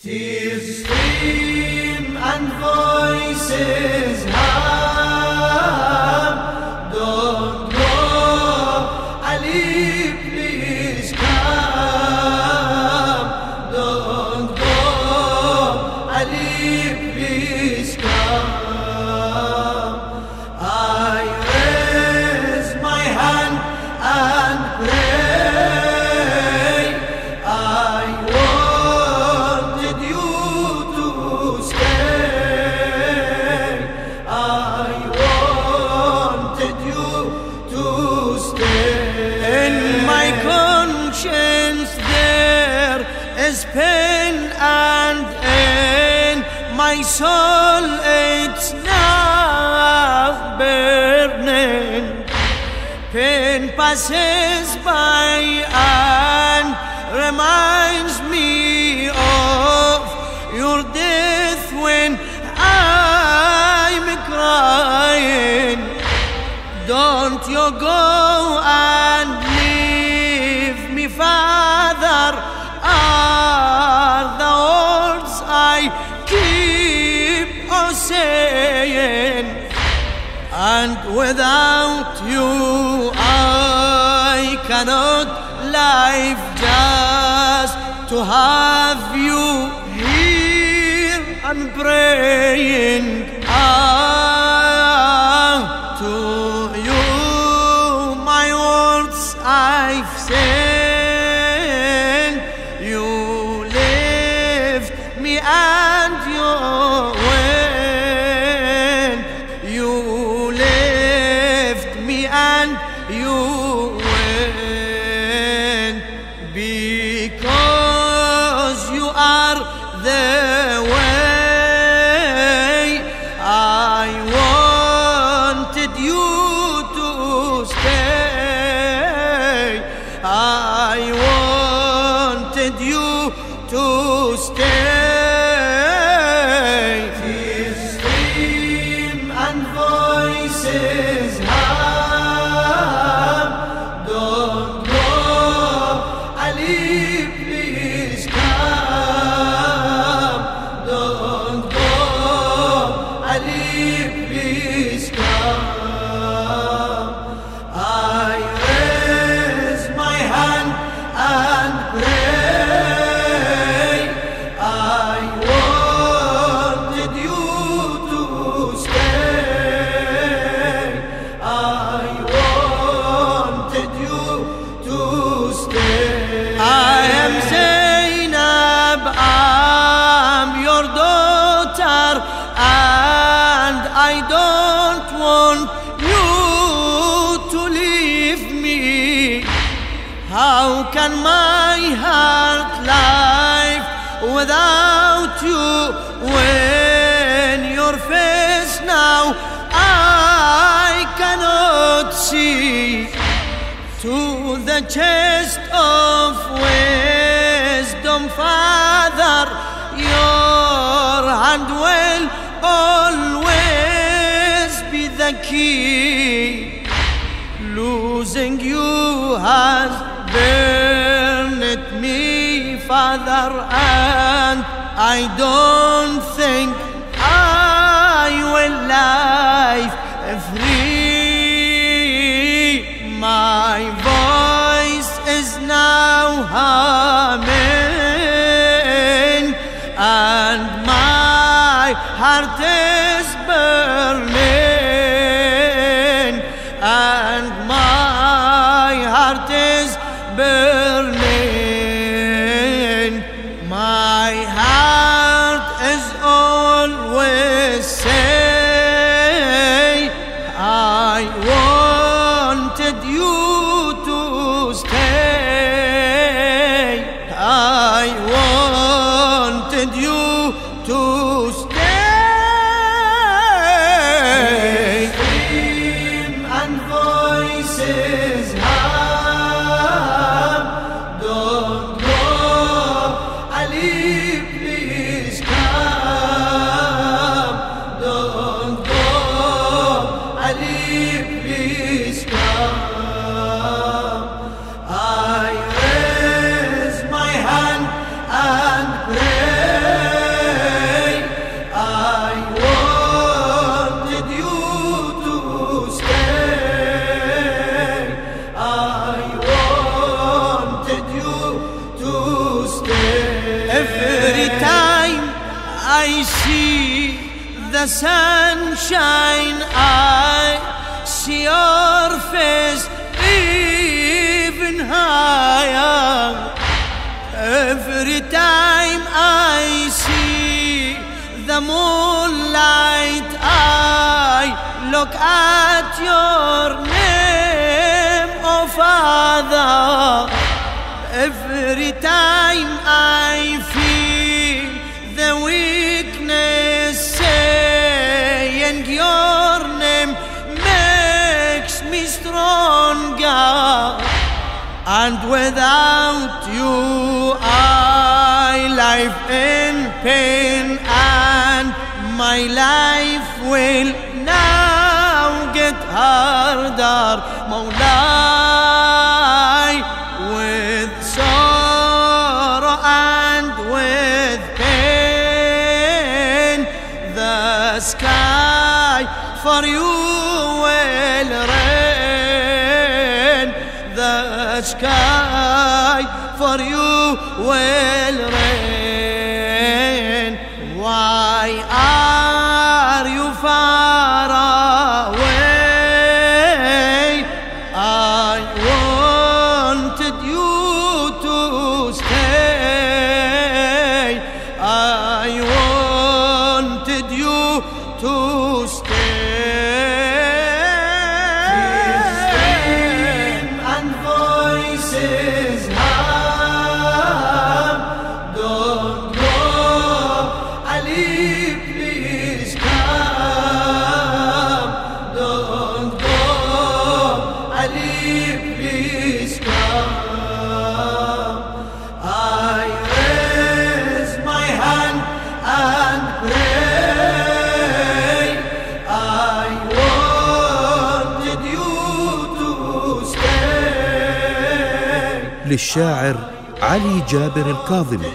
Tears stream and voices hum. Pain and in my soul it's now burning. Pain passes by and reminds me of your death when I'm crying. Don't you go without you, I cannot live just to have you here and praying. Ah, to you, my words I've said. You lift me and because you are the way. I wanted you to stay. I wanted you you to leave me. How can my heart live without you when your face now I cannot see? to the chest of wisdom, Father, your hand will always the. Losing you has burned me, Father, and I don't think I see the sunshine, I see your face even higher. Every time I see the moonlight, I look at your without you, I life in pain, and my life will now get harder. Mawlai, with sorrow and with pain, the sky for you will rain. The sky for you will rain. Why are you far للشاعر علي جابر الكاظمي.